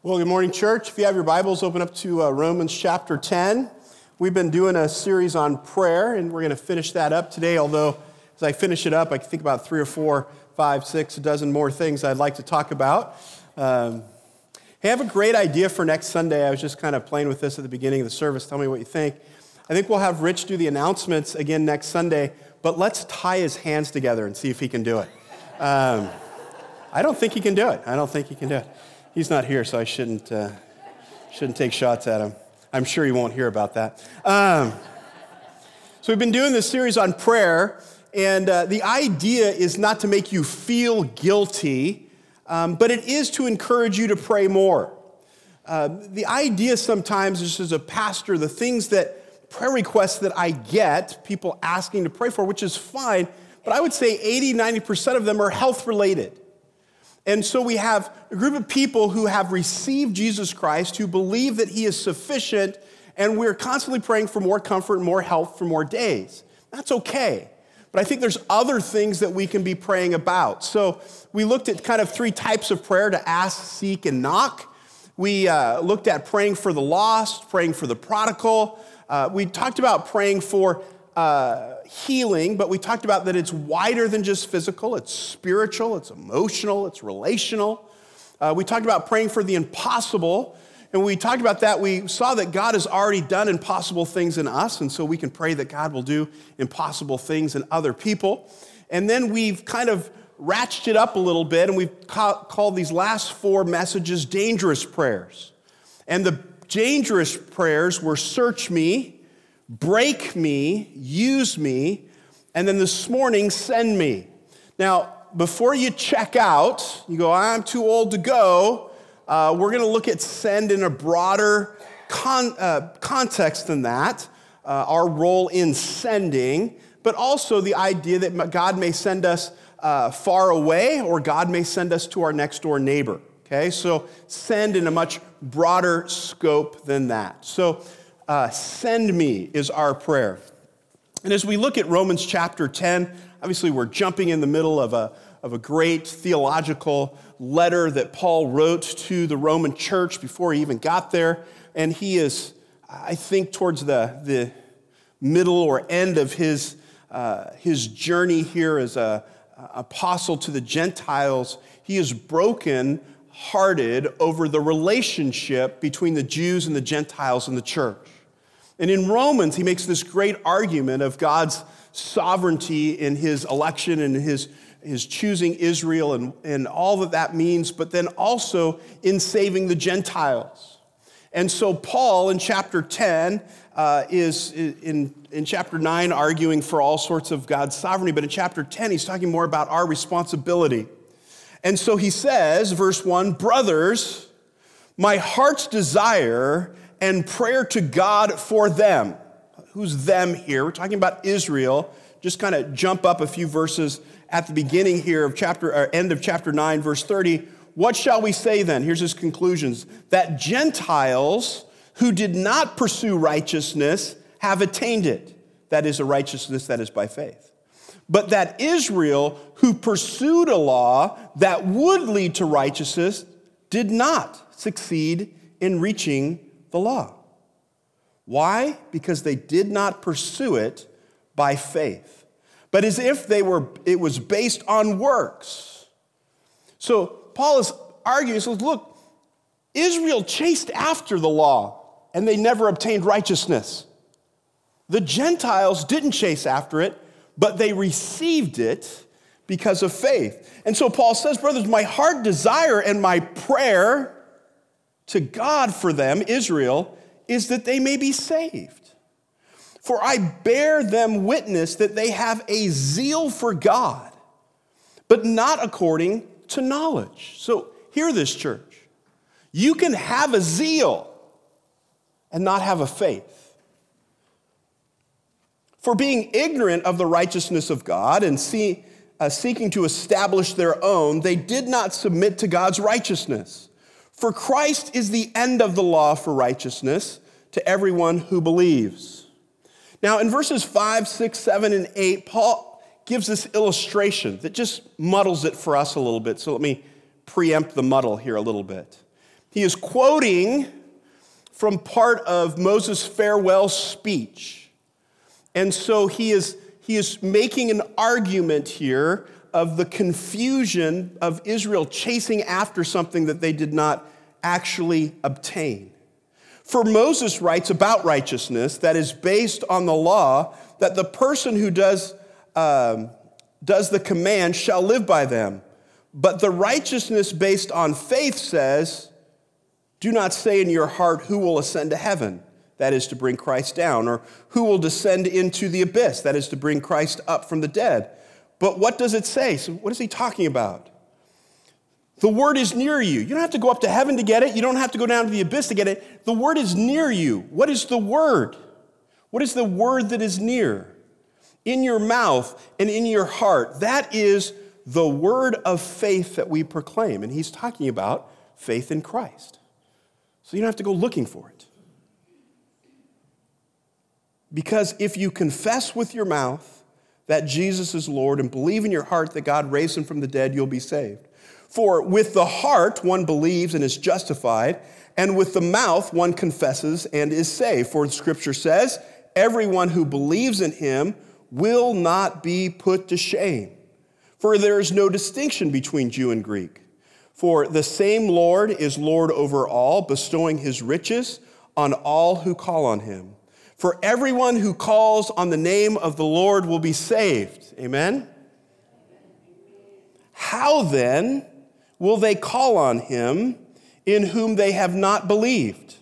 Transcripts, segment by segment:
Well, good morning, church. If you have your Bibles, open up to uh, Romans chapter 10. We've been doing a series on prayer, and we're going to finish that up today. Although, as I finish it up, I think about three or four, five, six, a dozen more things I'd like to talk about. Um, hey, I have a great idea for next Sunday. I was just kind of playing with this at the beginning of the service. Tell me what you think. I think we'll have Rich do the announcements again next Sunday, but let's tie his hands together and see if he can do it. Um, I don't think he can do it. I don't think he can do it. He's not here, so I shouldn't, uh, shouldn't take shots at him. I'm sure he won't hear about that. Um, so, we've been doing this series on prayer, and uh, the idea is not to make you feel guilty, um, but it is to encourage you to pray more. Uh, the idea sometimes, just as a pastor, the things that prayer requests that I get, people asking to pray for, which is fine, but I would say 80, 90% of them are health related. And so we have a group of people who have received Jesus Christ, who believe that he is sufficient, and we're constantly praying for more comfort and more health for more days. That's okay. But I think there's other things that we can be praying about. So we looked at kind of three types of prayer to ask, seek, and knock. We uh, looked at praying for the lost, praying for the prodigal. Uh, we talked about praying for uh, healing, but we talked about that it's wider than just physical, it's spiritual, it's emotional, it's relational. Uh, we talked about praying for the impossible. And we talked about that, we saw that God has already done impossible things in us, and so we can pray that God will do impossible things in other people. And then we've kind of ratcheted up a little bit, and we've ca- called these last four messages dangerous prayers. And the dangerous prayers were search me, break me, use me, and then this morning, send me. Now, before you check out, you go, I'm too old to go, uh, we're going to look at send in a broader con- uh, context than that, uh, our role in sending, but also the idea that God may send us uh, far away or God may send us to our next door neighbor. Okay, so send in a much broader scope than that. So uh, send me is our prayer. And as we look at Romans chapter 10, obviously we're jumping in the middle of a, of a great theological letter that Paul wrote to the Roman church before he even got there. And he is, I think, towards the, the middle or end of his, uh, his journey here as an apostle to the Gentiles. He is broken hearted over the relationship between the Jews and the Gentiles in the church. And in Romans, he makes this great argument of God's sovereignty in his election and his, his choosing Israel and, and all that that means, but then also in saving the Gentiles. And so, Paul in chapter 10 uh, is in, in chapter 9 arguing for all sorts of God's sovereignty, but in chapter 10, he's talking more about our responsibility. And so he says, verse 1 Brothers, my heart's desire and prayer to God for them. Who's them here? We're talking about Israel. Just kind of jump up a few verses at the beginning here of chapter, or end of chapter 9, verse 30. What shall we say then? Here's his conclusions that Gentiles who did not pursue righteousness have attained it. That is a righteousness that is by faith. But that Israel, who pursued a law that would lead to righteousness, did not succeed in reaching the law. Why? Because they did not pursue it by faith, but as if they were, it was based on works. So Paul is arguing, says, look, Israel chased after the law and they never obtained righteousness. The Gentiles didn't chase after it, but they received it because of faith. And so Paul says, brothers, my heart desire and my prayer to God for them, Israel, is that they may be saved. For I bear them witness that they have a zeal for God, but not according to knowledge. So hear this, church. You can have a zeal and not have a faith. For being ignorant of the righteousness of God and see, uh, seeking to establish their own, they did not submit to God's righteousness. For Christ is the end of the law for righteousness to everyone who believes. Now, in verses 5, 6, 7, and 8, Paul gives this illustration that just muddles it for us a little bit. So let me preempt the muddle here a little bit. He is quoting from part of Moses' farewell speech. And so he is, he is making an argument here of the confusion of Israel chasing after something that they did not actually obtain. For Moses writes about righteousness that is based on the law that the person who does, um, does the command shall live by them. But the righteousness based on faith says, do not say in your heart, Who will ascend to heaven? That is to bring Christ down. Or who will descend into the abyss? That is to bring Christ up from the dead. But what does it say? So, what is he talking about? The word is near you. You don't have to go up to heaven to get it. You don't have to go down to the abyss to get it. The word is near you. What is the word? What is the word that is near? In your mouth and in your heart. That is the word of faith that we proclaim. And he's talking about faith in Christ. So you don't have to go looking for it. Because if you confess with your mouth that Jesus is Lord and believe in your heart that God raised him from the dead, you'll be saved. For with the heart one believes and is justified, and with the mouth one confesses and is saved. For the scripture says, everyone who believes in him will not be put to shame. For there is no distinction between Jew and Greek. For the same Lord is Lord over all, bestowing his riches on all who call on him. For everyone who calls on the name of the Lord will be saved. Amen? How then will they call on him in whom they have not believed?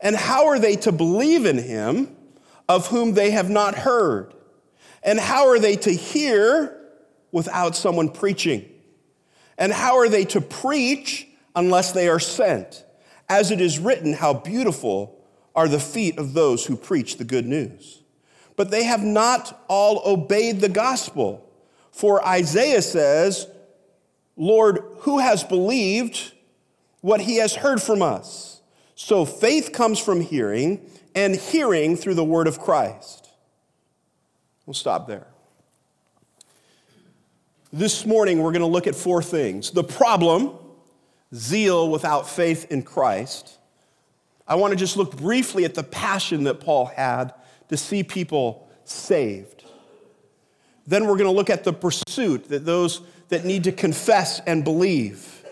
And how are they to believe in him of whom they have not heard? And how are they to hear without someone preaching? And how are they to preach unless they are sent? As it is written, how beautiful are the feet of those who preach the good news. But they have not all obeyed the gospel. For Isaiah says, Lord, who has believed what he has heard from us? So faith comes from hearing, and hearing through the word of Christ. We'll stop there. This morning, we're going to look at four things the problem, zeal without faith in Christ. I want to just look briefly at the passion that Paul had to see people saved. Then we're going to look at the pursuit that those that need to confess and believe.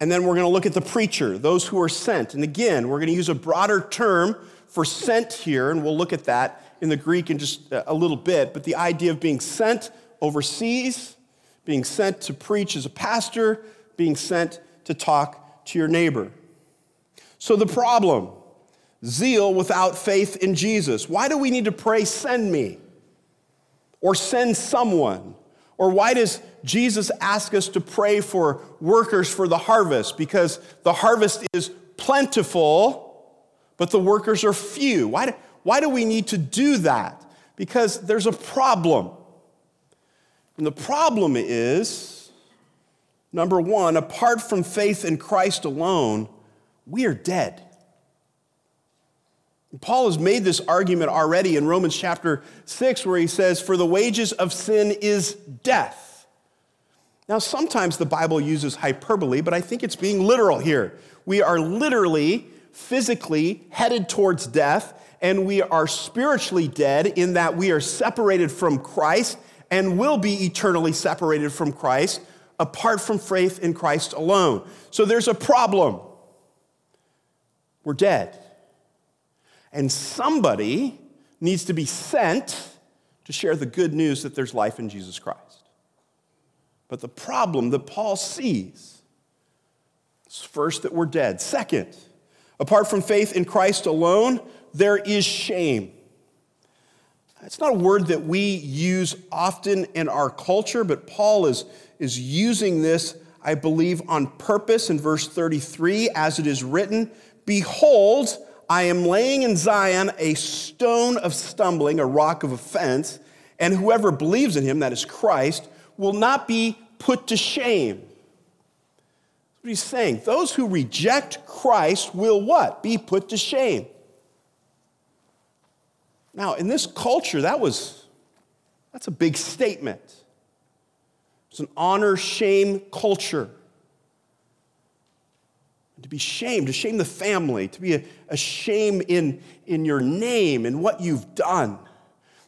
And then we're going to look at the preacher, those who are sent. And again, we're going to use a broader term for sent here, and we'll look at that in the Greek in just a little bit. But the idea of being sent overseas being sent to preach as a pastor, being sent to talk to your neighbor. So, the problem zeal without faith in Jesus. Why do we need to pray, send me? Or send someone? Or why does Jesus ask us to pray for workers for the harvest? Because the harvest is plentiful, but the workers are few. Why do, why do we need to do that? Because there's a problem. And the problem is number one, apart from faith in Christ alone, we are dead. Paul has made this argument already in Romans chapter 6, where he says, For the wages of sin is death. Now, sometimes the Bible uses hyperbole, but I think it's being literal here. We are literally, physically headed towards death, and we are spiritually dead in that we are separated from Christ and will be eternally separated from Christ apart from faith in Christ alone. So there's a problem. We're dead. And somebody needs to be sent to share the good news that there's life in Jesus Christ. But the problem that Paul sees is first that we're dead. Second, apart from faith in Christ alone, there is shame. It's not a word that we use often in our culture, but Paul is, is using this, I believe, on purpose in verse 33, as it is written Behold, I am laying in Zion a stone of stumbling, a rock of offense, and whoever believes in him, that is Christ, will not be put to shame. What he's saying. Those who reject Christ will what? Be put to shame. Now, in this culture, that was that's a big statement. It's an honor shame culture. To be shamed, to shame the family, to be a, shame in, in your name and what you've done.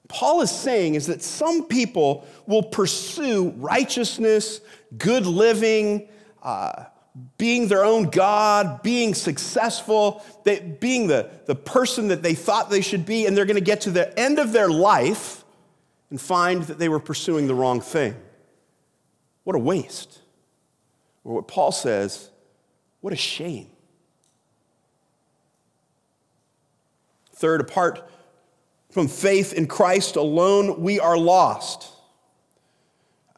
Paul is saying is that some people will pursue righteousness, good living, uh, being their own God, being successful, they, being the, the person that they thought they should be, and they're going to get to the end of their life and find that they were pursuing the wrong thing. What a waste. Or what Paul says, what a shame. Third, apart from faith in Christ alone, we are lost.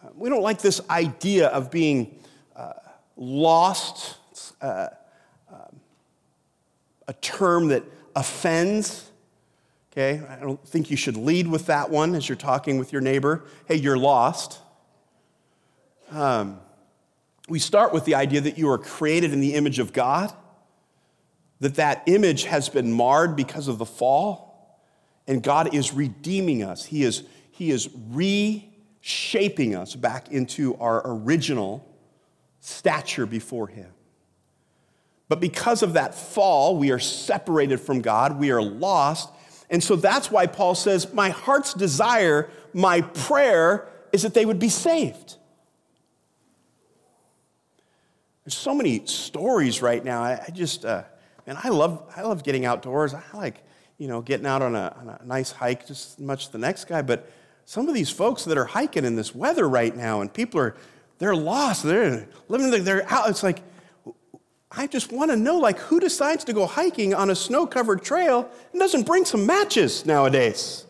Uh, we don't like this idea of being uh, lost. It's uh, um, a term that offends. Okay, I don't think you should lead with that one as you're talking with your neighbor. Hey, you're lost. Um, we start with the idea that you are created in the image of God, that that image has been marred because of the fall, and God is redeeming us. He is, he is reshaping us back into our original stature before Him. But because of that fall, we are separated from God, we are lost. And so that's why Paul says, My heart's desire, my prayer is that they would be saved. There's so many stories right now. I, just, uh, man, I love, I love getting outdoors. I like, you know, getting out on a, on a nice hike just as much as the next guy. But some of these folks that are hiking in this weather right now, and people are, they're lost. They're living, they're out. It's like, I just want to know, like, who decides to go hiking on a snow-covered trail and doesn't bring some matches nowadays?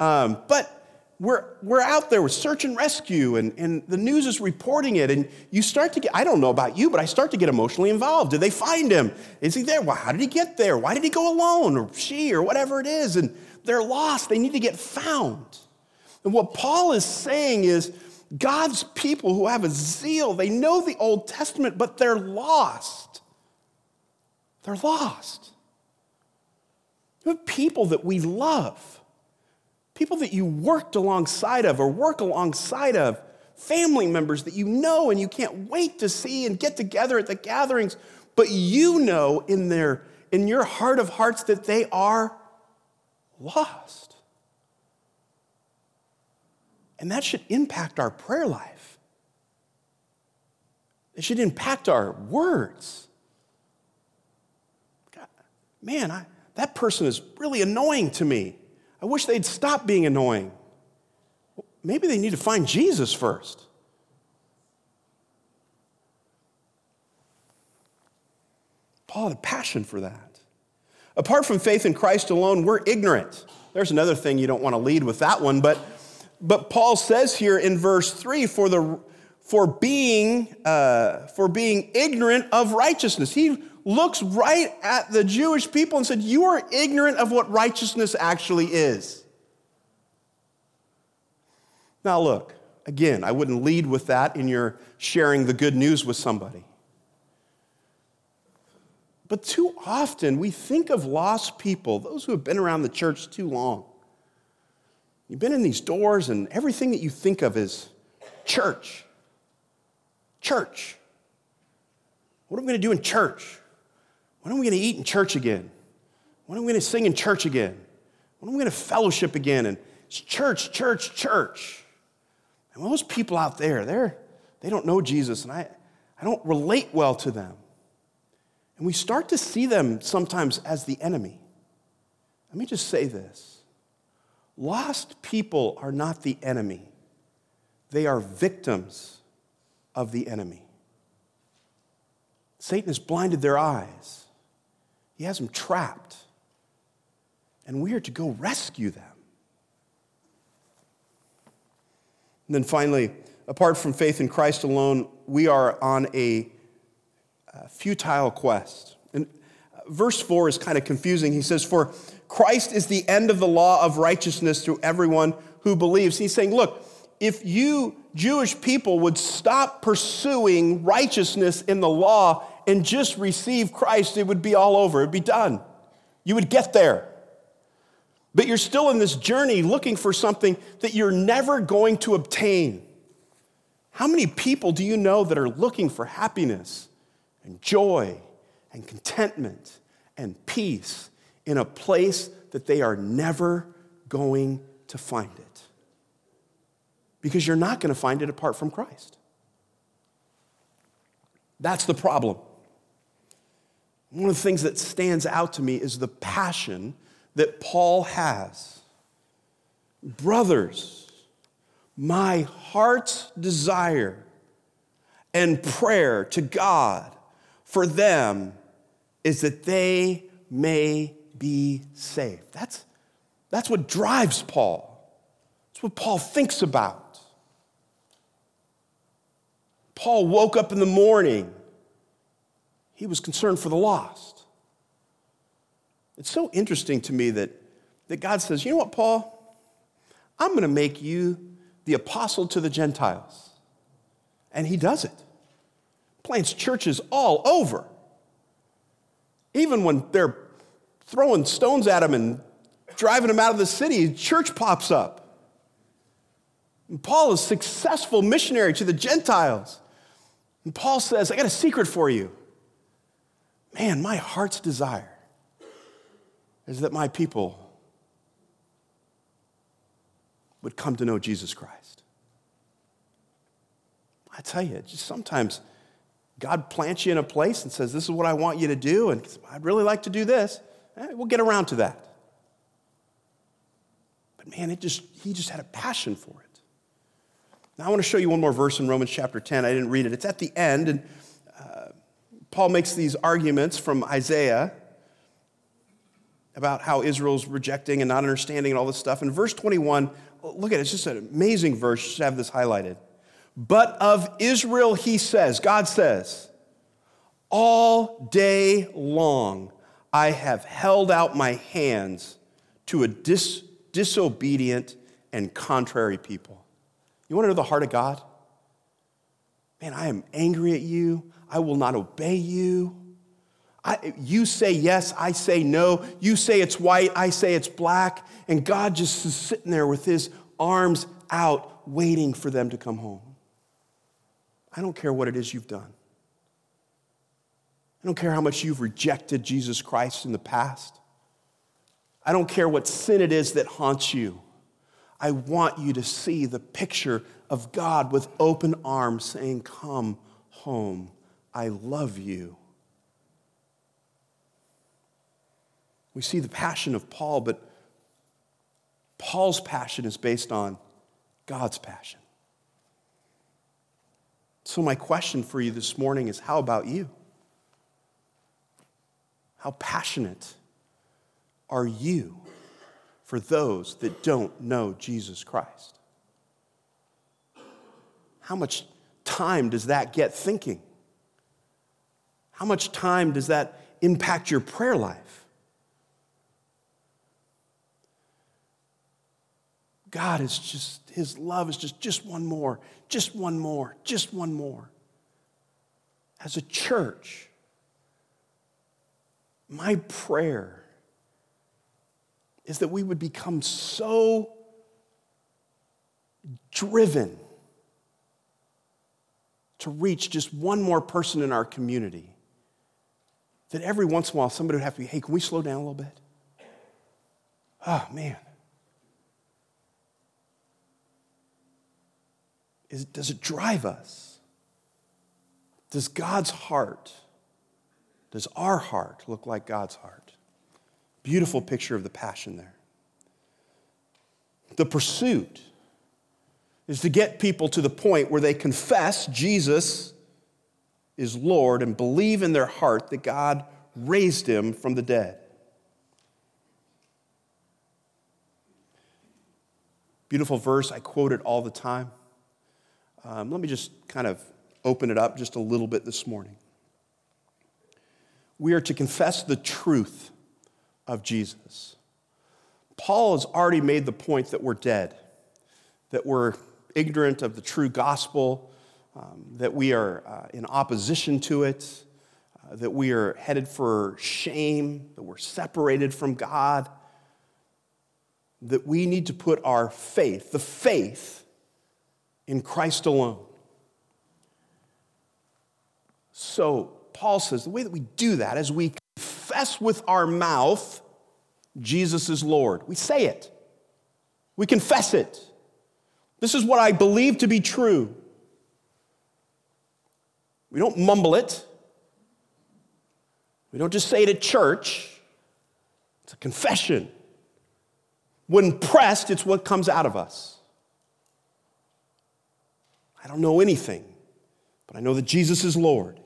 Um, but we're, we're out there with search and rescue, and, and the news is reporting it, and you start to get, I don't know about you, but I start to get emotionally involved. Did they find him? Is he there? Well, how did he get there? Why did he go alone, or she, or whatever it is? And they're lost. They need to get found. And what Paul is saying is God's people who have a zeal, they know the Old Testament, but they're lost. They're lost. Have people that we love people that you worked alongside of or work alongside of, family members that you know and you can't wait to see and get together at the gatherings, but you know in their in your heart of hearts that they are lost. And that should impact our prayer life. It should impact our words. God, man, I, that person is really annoying to me. I wish they'd stop being annoying. Maybe they need to find Jesus first. Paul had a passion for that. Apart from faith in Christ alone, we're ignorant. There's another thing you don't want to lead with that one, but, but Paul says here in verse 3 for, the, for, being, uh, for being ignorant of righteousness. He looks right at the Jewish people and said, You are ignorant of what righteousness actually is. Now, look, again, I wouldn't lead with that in your sharing the good news with somebody. But too often we think of lost people, those who have been around the church too long. You've been in these doors, and everything that you think of is church. Church. What are we going to do in church? When are we going to eat in church again? When are we going to sing in church again? When are we going to fellowship again? And it's church, church, church. And those people out there, they're, they don't know Jesus, and I, I don't relate well to them. And we start to see them sometimes as the enemy. Let me just say this lost people are not the enemy, they are victims of the enemy. Satan has blinded their eyes. He has them trapped. And we are to go rescue them. And then finally, apart from faith in Christ alone, we are on a, futile quest. And uh, verse 4 is kind of confusing. He says, For Christ is the end of the law of righteousness to everyone who believes. He's saying, Look, if you Jewish people would stop pursuing righteousness in the law and just receive Christ, it would be all over. It'd be done. You would get there. But you're still in this journey looking for something that you're never going to obtain. How many people do you know that are looking for happiness and joy and contentment and peace in a place that they are never going to find it. Because you're not going to find it apart from Christ. That's the problem. One of the things that stands out to me is the passion that Paul has. Brothers, my heart's desire and prayer to God for them is that they may be saved. That's, that's what drives Paul. That's what Paul thinks about. Paul woke up in the morning, he was concerned for the lost. It's so interesting to me that, that God says, you know what, Paul? I'm going to make you the apostle to the Gentiles. And he does it. Plants churches all over. Even when they're throwing stones at him and driving him out of the city, church pops up. And Paul is successful missionary to the Gentiles. And Paul says, I got a secret for you. Man, my heart's desire is that my people would come to know Jesus Christ. I tell you, just sometimes God plants you in a place and says, This is what I want you to do, and I'd really like to do this. Eh, we'll get around to that. But man, it just, he just had a passion for it. Now, I want to show you one more verse in Romans chapter 10. I didn't read it, it's at the end, and Paul makes these arguments from Isaiah about how Israel's rejecting and not understanding and all this stuff. In verse 21, look at it, it's just an amazing verse. Just have this highlighted. But of Israel, he says, God says, all day long I have held out my hands to a dis- disobedient and contrary people. You want to know the heart of God? Man, I am angry at you. I will not obey you. I, you say yes, I say no. You say it's white, I say it's black. And God just is sitting there with his arms out, waiting for them to come home. I don't care what it is you've done. I don't care how much you've rejected Jesus Christ in the past. I don't care what sin it is that haunts you. I want you to see the picture of God with open arms saying, Come home. I love you. We see the passion of Paul, but Paul's passion is based on God's passion. So, my question for you this morning is how about you? How passionate are you for those that don't know Jesus Christ? How much time does that get thinking? How much time does that impact your prayer life? God is just, His love is just, just one more, just one more, just one more. As a church, my prayer is that we would become so driven to reach just one more person in our community that every once in a while somebody would have to be, hey, can we slow down a little bit? Oh, man. Is, does it drive us? Does God's heart, does our heart look like God's heart? Beautiful picture of the passion there. The pursuit is to get people to the point where they confess Jesus is Lord and believe in their heart that God raised him from the dead. Beautiful verse, I quote it all the time. Um, let me just kind of open it up just a little bit this morning. We are to confess the truth of Jesus. Paul has already made the point that we're dead, that we're ignorant of the true gospel, um, that we are uh, in opposition to it, uh, that we are headed for shame, that we're separated from God, that we need to put our faith, the faith, in Christ alone. So, Paul says the way that we do that is we confess with our mouth Jesus is Lord. We say it, we confess it. This is what I believe to be true. We don't mumble it. We don't just say it at church. It's a confession. When pressed, it's what comes out of us. I don't know anything, but I know that Jesus is Lord.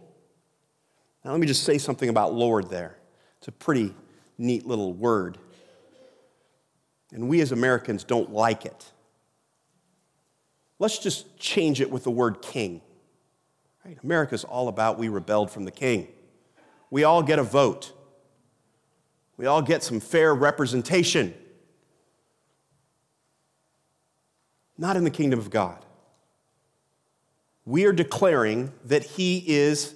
Now, let me just say something about Lord there. It's a pretty neat little word. And we as Americans don't like it. Let's just change it with the word king. Right? America's all about we rebelled from the king. We all get a vote. We all get some fair representation. Not in the kingdom of God. We are declaring that he is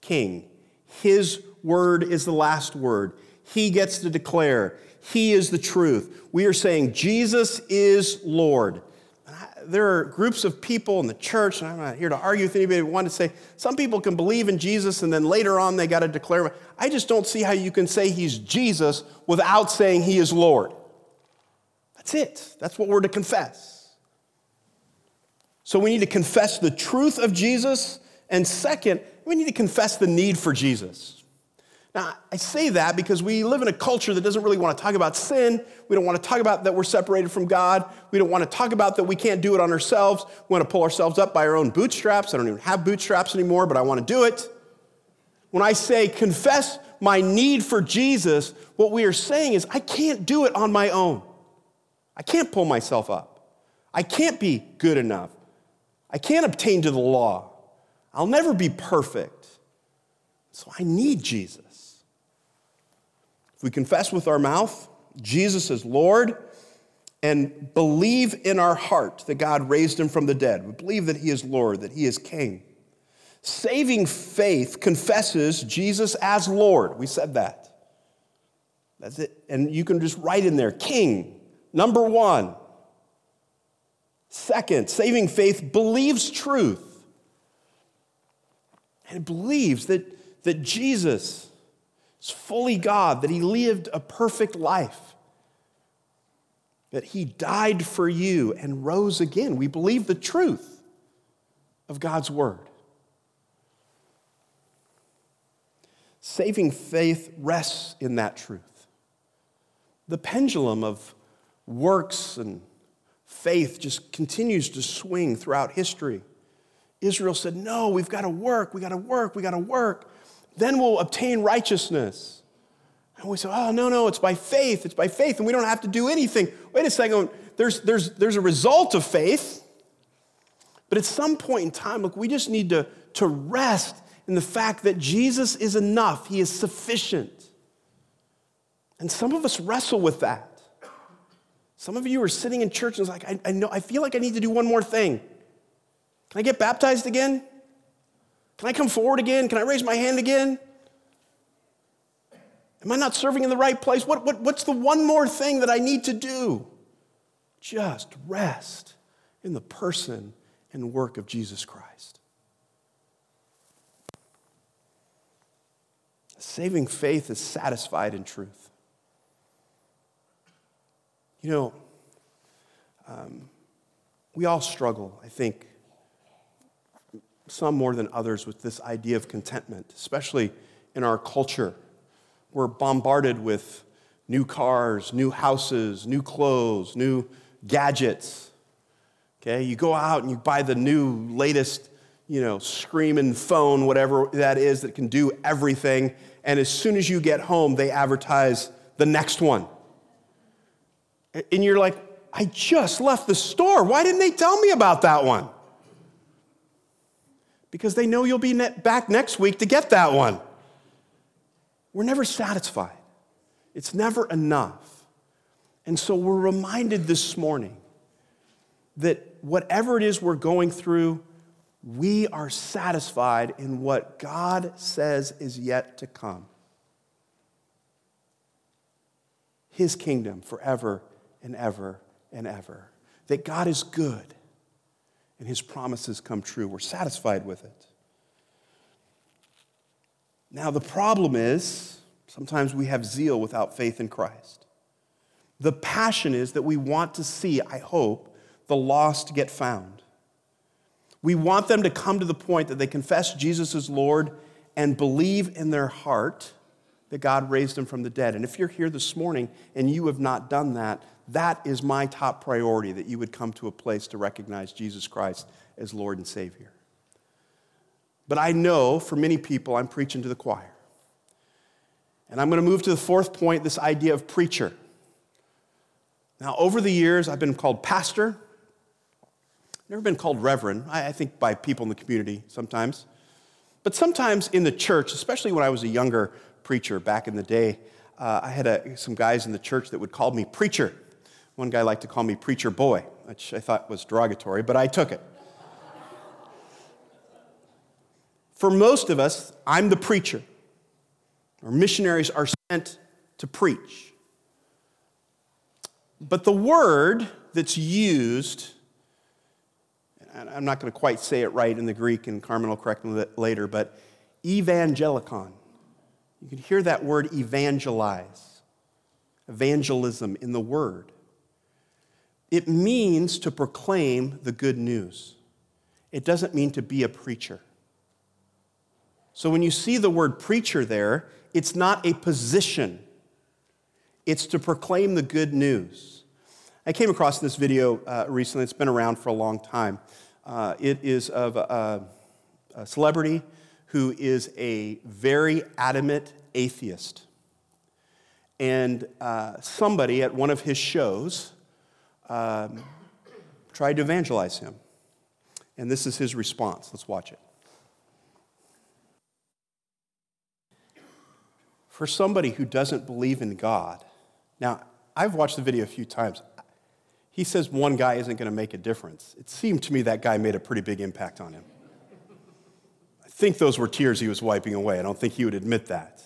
king. His word is the last word. He gets to declare. He is the truth. We are saying Jesus is Lord. There are groups of people in the church, and I'm not here to argue with anybody, but want to say some people can believe in Jesus and then later on they got to declare. I just don't see how you can say he's Jesus without saying he is Lord. That's it. That's what we're to confess. So we need to confess the truth of Jesus, and second, we need to confess the need for Jesus. Now, I say that because we live in a culture that doesn't really want to talk about sin. We don't want to talk about that we're separated from God. We don't want to talk about that we can't do it on ourselves. We want to pull ourselves up by our own bootstraps. I don't even have bootstraps anymore, but I want to do it. When I say confess my need for Jesus, what we are saying is I can't do it on my own. I can't pull myself up. I can't be good enough. I can't obtain to the law. I'll never be perfect. So I need Jesus. If we confess with our mouth Jesus is Lord and believe in our heart that God raised him from the dead, we believe that he is Lord, that he is King. Saving faith confesses Jesus as Lord. We said that. That's it. And you can just write in there King, number one. Second, saving faith believes truth. And it believes that, that Jesus is fully God, that he lived a perfect life, that he died for you and rose again. We believe the truth of God's word. Saving faith rests in that truth. The pendulum of works and faith just continues to swing throughout history. Israel said, No, we've got to work, we got to work, we got to work then we'll obtain righteousness. And we say, oh, no, no, it's by faith. It's by faith, and we don't have to do anything. Wait a second. There's, there's, there's a result of faith, but at some point in time, look, we just need to, to rest in the fact that Jesus is enough, He is sufficient. And some of us wrestle with that. Some of you are sitting in church and it's like, I, I know, I feel like I need to do one more thing. Can I get baptized again? Can I come forward again? Can I raise my hand again? Am I not serving in the right place? What, what, what's the one more thing that I need to do? Just rest in the person and work of Jesus Christ. Saving faith is satisfied in truth. You know, um, we all struggle, I think, some more than others, with this idea of contentment, especially in our culture. We're bombarded with new cars, new houses, new clothes, new gadgets. Okay, you go out and you buy the new latest, you know, screaming phone, whatever that is, that can do everything. And as soon as you get home, they advertise the next one. And you're like, I just left the store. Why didn't they tell me about that one? Because they know you'll be back next week to get that one. We're never satisfied, it's never enough. And so we're reminded this morning that whatever it is we're going through, we are satisfied in what God says is yet to come. His kingdom forever and ever and ever. That God is good and his promises come true. We're satisfied with it. Now, the problem is sometimes we have zeal without faith in Christ. The passion is that we want to see, I hope, the lost get found. We want them to come to the point that they confess Jesus as Lord and believe in their heart that God raised him from the dead. And if you're here this morning and you have not done that, that is my top priority that you would come to a place to recognize Jesus Christ as Lord and Savior. But I know for many people, I'm preaching to the choir. And I'm going to move to the fourth point this idea of preacher. Now, over the years, I've been called pastor, never been called reverend, I think by people in the community sometimes. But sometimes in the church, especially when I was a younger preacher back in the day, uh, I had a, some guys in the church that would call me preacher. One guy liked to call me preacher boy, which I thought was derogatory, but I took it. For most of us, I'm the preacher. Our missionaries are sent to preach. But the word that's used, I'm not going to quite say it right in the Greek, and Carmen will correct me later, but evangelikon. You can hear that word evangelize, evangelism in the word. It means to proclaim the good news. It doesn't mean to be a preacher. So when you see the word preacher there, it's not a position, it's to proclaim the good news. I came across this video uh, recently, it's been around for a long time. Uh, it is of a, a celebrity who is a very adamant atheist. And uh, somebody at one of his shows um, tried to evangelize him. And this is his response. Let's watch it. for somebody who doesn't believe in God, now, I've watched the video a few times. He says one guy isn't going to make a difference. It seemed to me that guy made a pretty big impact on him. I think those were tears he was wiping away. I don't think he would admit that.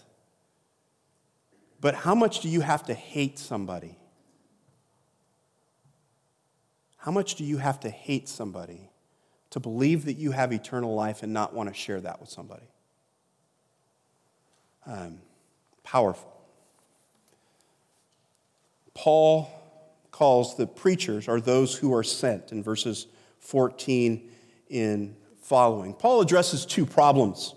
But how much do you have to hate somebody? How much do you have to hate somebody to believe that you have eternal life and not want to share that with somebody? Um, powerful. Paul calls the preachers are those who are sent in verses 14 in following. Paul addresses two problems,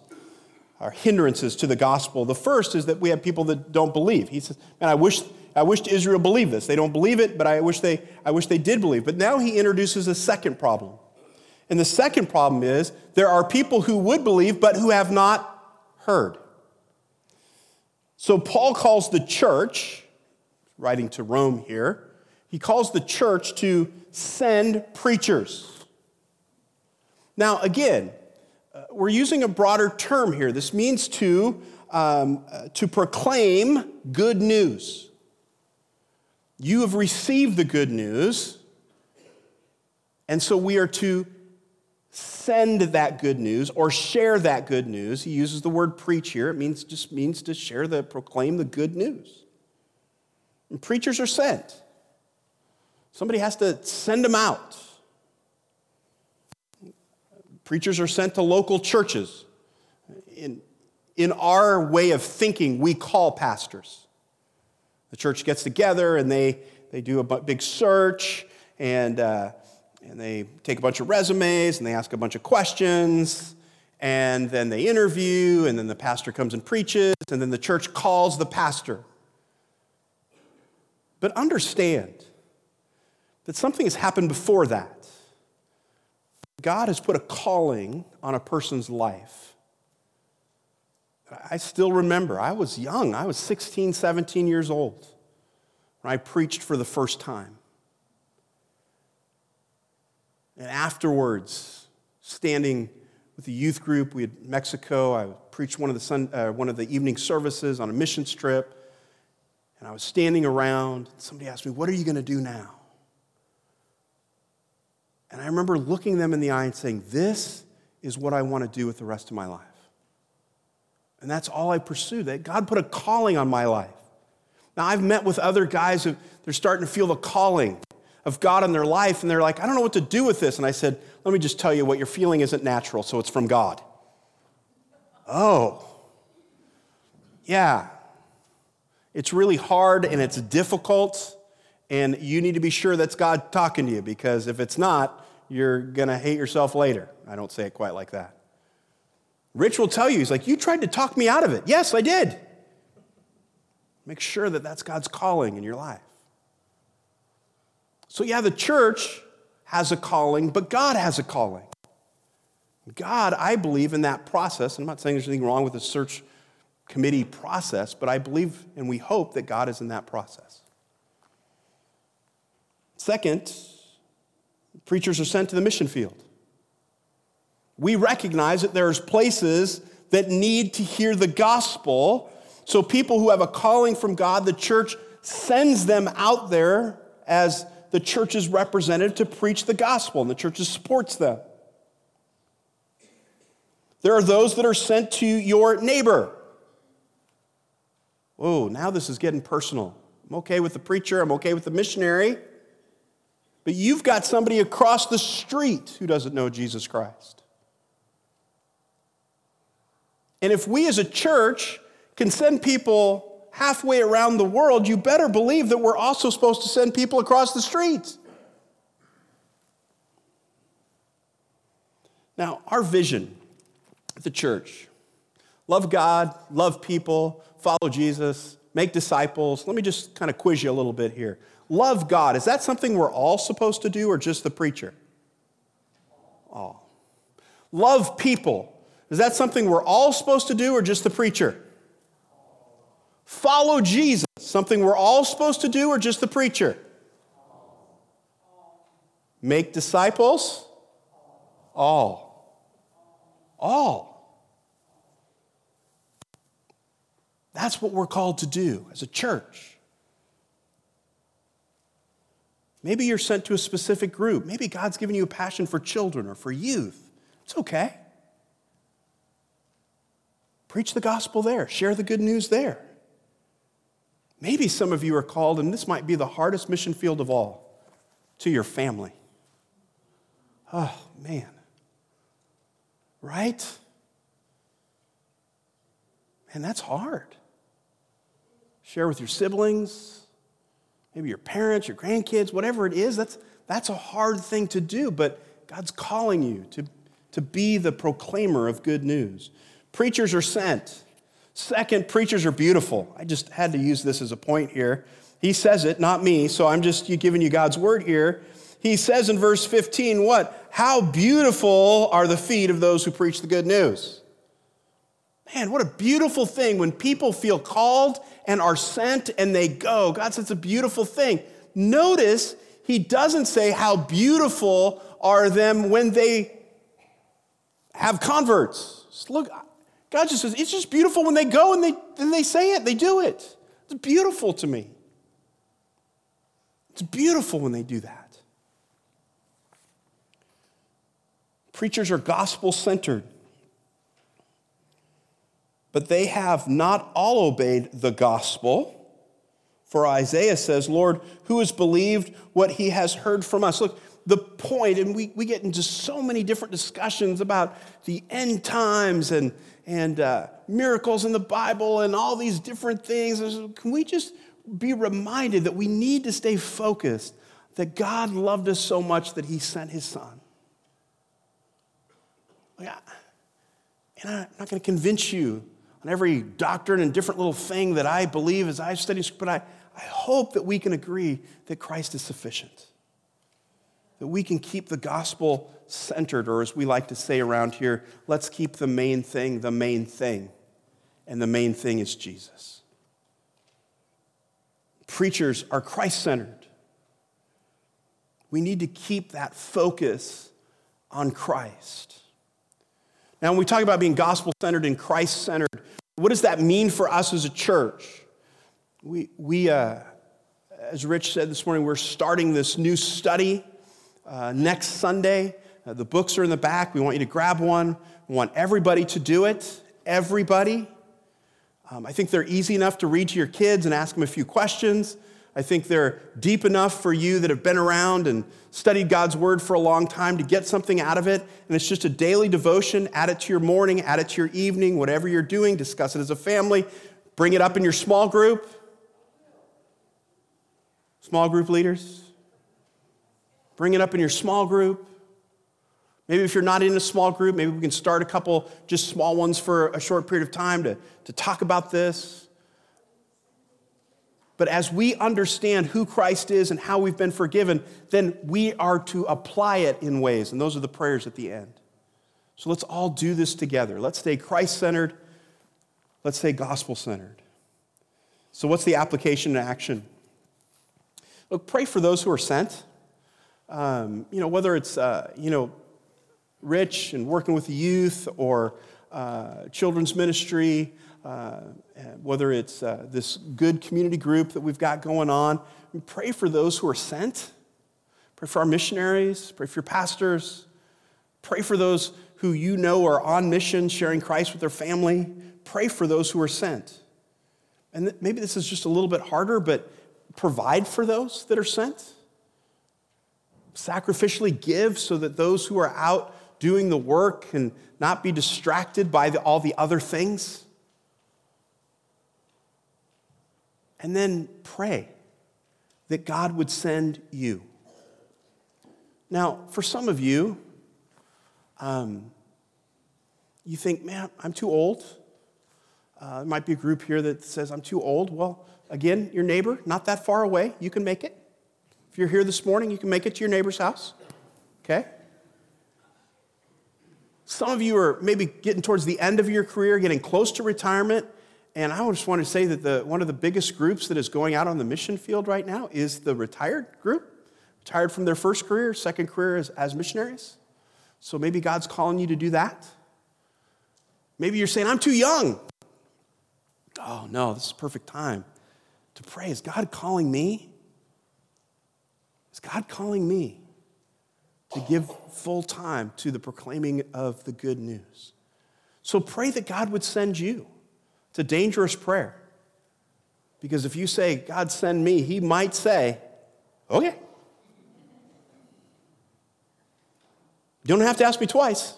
or hindrances to the gospel. The first is that we have people that don't believe. He says, Man, I wish, I wish Israel believed this. They don't believe it, but I wish they, I wish they did believe. But now he introduces a second problem. And the second problem is there are people who would believe, but who have not heard. So Paul calls the church, writing to Rome here, he calls the church to send preachers. Now, again, uh, we're using a broader term here. This means to, um, uh, to proclaim good news. You have received the good news, and so we are to send that good news or share that good news. He uses the word preach here. It means just means to share the proclaim the good news. And preachers are sent. Somebody has to send them out. Preachers are sent to local churches. In, in our way of thinking, we call pastors. The church gets together and they, they do a big search and uh, and they take a bunch of resumes and they ask a bunch of questions and then they interview and then the pastor comes and preaches and then the church calls the pastor. But understand that something has happened before that. God has put a calling on a person's life i still remember i was young i was 16 17 years old when i preached for the first time and afterwards, standing with the youth group, we had Mexico. I preached one of the, sun, uh, one of the evening services on a mission trip. And I was standing around. Somebody asked me, What are you going to do now? And I remember looking them in the eye and saying, This is what I want to do with the rest of my life. And that's all I pursue. That God put a calling on my life. Now, I've met with other guys who they're starting to feel the calling of God in their life, and they're like, I don't know what to do with this. And I said, Let me just tell you what you're feeling isn't natural, so it's from God. Oh. yeah, it's really hard and it's difficult, and you need to be sure that's God talking to you because if it's not, you're going to hate yourself later. I don't say it quite like that. Rich will tell you, he's like, You tried to talk me out of it. Yes, I did. Make sure that that's God's calling in your life. So, yeah, the church has a calling, but God has a calling. God, I believe in that process. I'm not saying there's anything wrong with the search committee process, but I believe and we hope that God is in that process. Second, preachers are sent to the mission field. We recognize that there's places that need to hear the gospel. So people who have a calling from God, the church sends them out there as the church's representative to preach the gospel, and the church supports them. There are those that are sent to your neighbor. Whoa, now this is getting personal. I'm okay with the preacher, I'm okay with the missionary, but you've got somebody across the street who doesn't know Jesus Christ. And if we as a church can send people halfway around the world, you better believe that we're also supposed to send people across the street. Now, our vision the church love God, love people, follow Jesus, make disciples. Let me just kind of quiz you a little bit here. Love God, is that something we're all supposed to do or just the preacher? All. Love people, is that something we're all supposed to do or just the preacher? Follow Jesus, something we're all supposed to do or just the preacher? Make disciples? All. All. That's what we're called to do as a church. Maybe you're sent to a specific group. Maybe God's given you a passion for children or for youth. It's okay. Preach the gospel there, share the good news there. Maybe some of you are called, and this might be the hardest mission field of all, to your family. Oh, man. Right? Man, that's hard. Share with your siblings, maybe your parents, your grandkids, whatever it is. That's, that's a hard thing to do, but God's calling you to, to be the proclaimer of good news. Preachers are sent. Second, preachers are beautiful. I just had to use this as a point here. He says it, not me, so I'm just giving you God's word here. He says in verse 15, what? How beautiful are the feet of those who preach the good news. Man, what a beautiful thing when people feel called and are sent and they go. God says it's a beautiful thing. Notice he doesn't say how beautiful are them when they have converts. Just look, God just says, it's just beautiful when they go and they, and they say it, they do it. It's beautiful to me. It's beautiful when they do that. Preachers are gospel centered, but they have not all obeyed the gospel. For Isaiah says, Lord, who has believed what he has heard from us? Look, the point, and we, we get into so many different discussions about the end times and, and uh, miracles in the Bible and all these different things. Can we just be reminded that we need to stay focused, that God loved us so much that he sent his son? Yeah, and I'm not going to convince you on every doctrine and different little thing that I believe as I study, but I, I hope that we can agree that Christ is sufficient that we can keep the gospel centered, or as we like to say around here, let's keep the main thing the main thing. And the main thing is Jesus. Preachers are Christ centered. We need to keep that focus on Christ. Now, when we talk about being gospel centered and Christ centered, what does that mean for us as a church? We, we uh, as Rich said this morning, we're starting this new study uh, next Sunday. Uh, the books are in the back. We want you to grab one. We want everybody to do it. Everybody. Um, I think they're easy enough to read to your kids and ask them a few questions. I think they're deep enough for you that have been around and studied God's word for a long time to get something out of it. And it's just a daily devotion. Add it to your morning, add it to your evening, whatever you're doing, discuss it as a family. Bring it up in your small group. Small group leaders. Bring it up in your small group. Maybe if you're not in a small group, maybe we can start a couple just small ones for a short period of time to, to talk about this. But as we understand who Christ is and how we've been forgiven, then we are to apply it in ways. And those are the prayers at the end. So let's all do this together. Let's stay Christ centered. Let's stay gospel centered. So, what's the application and action? Look, pray for those who are sent. Um, you know, whether it's, uh, you know, rich and working with the youth or uh, children's ministry, uh, whether it's uh, this good community group that we've got going on. Pray for those who are sent. Pray for our missionaries. Pray for your pastors. Pray for those who you know are on mission, sharing Christ with their family. Pray for those who are sent. And maybe this is just a little bit harder, but provide for those that are sent. Sacrificially give so that those who are out doing the work can not be distracted by the, all the other things. And then pray that God would send you. Now, for some of you, um, you think, man, I'm too old. Uh, there might be a group here that says, I'm too old. Well, again, your neighbor, not that far away, you can make it. You're here this morning, you can make it to your neighbor's house. Okay? Some of you are maybe getting towards the end of your career, getting close to retirement, and I just want to say that the, one of the biggest groups that is going out on the mission field right now is the retired group, retired from their first career, second career as, as missionaries. So maybe God's calling you to do that. Maybe you're saying, I'm too young. Oh, no, this is perfect time to pray. Is God calling me? Is God calling me to give full time to the proclaiming of the good news? So pray that God would send you. It's a dangerous prayer. Because if you say, God, send me, he might say, okay. You don't have to ask me twice.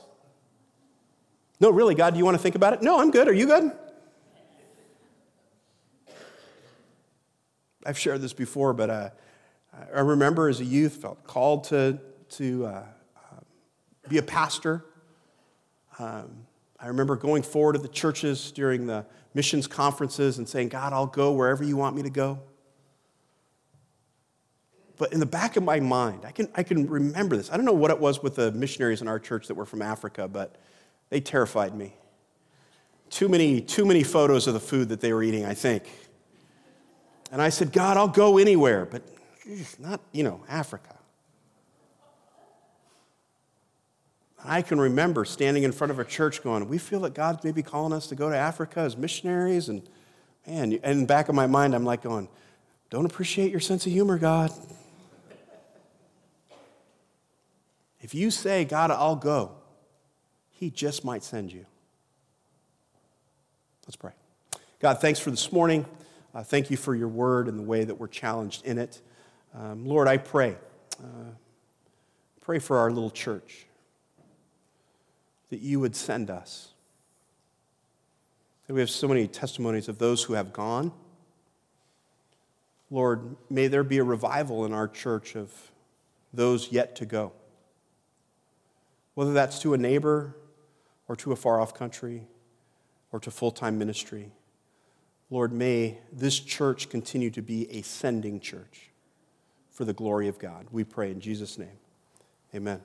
No, really, God, do you want to think about it? No, I'm good. Are you good? I've shared this before, but uh, I remember as a youth, felt called to, to uh, uh, be a pastor. Um, I remember going forward to the churches during the missions conferences and saying, God, I'll go wherever you want me to go. But in the back of my mind, I can, I can remember this. I don't know what it was with the missionaries in our church that were from Africa, but they terrified me. Too many, too many photos of the food that they were eating, I think. And I said, God, I'll go anywhere, but not, you know, Africa. I can remember standing in front of a church going, We feel that God's maybe calling us to go to Africa as missionaries. And man, and in the back of my mind, I'm like going, Don't appreciate your sense of humor, God. If you say, God, I'll go, He just might send you. Let's pray. God, thanks for this morning. Uh, thank you for your word and the way that we're challenged in it. Um, Lord, I pray. Uh, pray for our little church that you would send us. we have so many testimonies of those who have gone. Lord, may there be a revival in our church of those yet to go. Whether that's to a neighbor or to a far off country or to full time ministry. Lord, may this church continue to be a sending church for the glory of God. We pray in Jesus' name. Amen.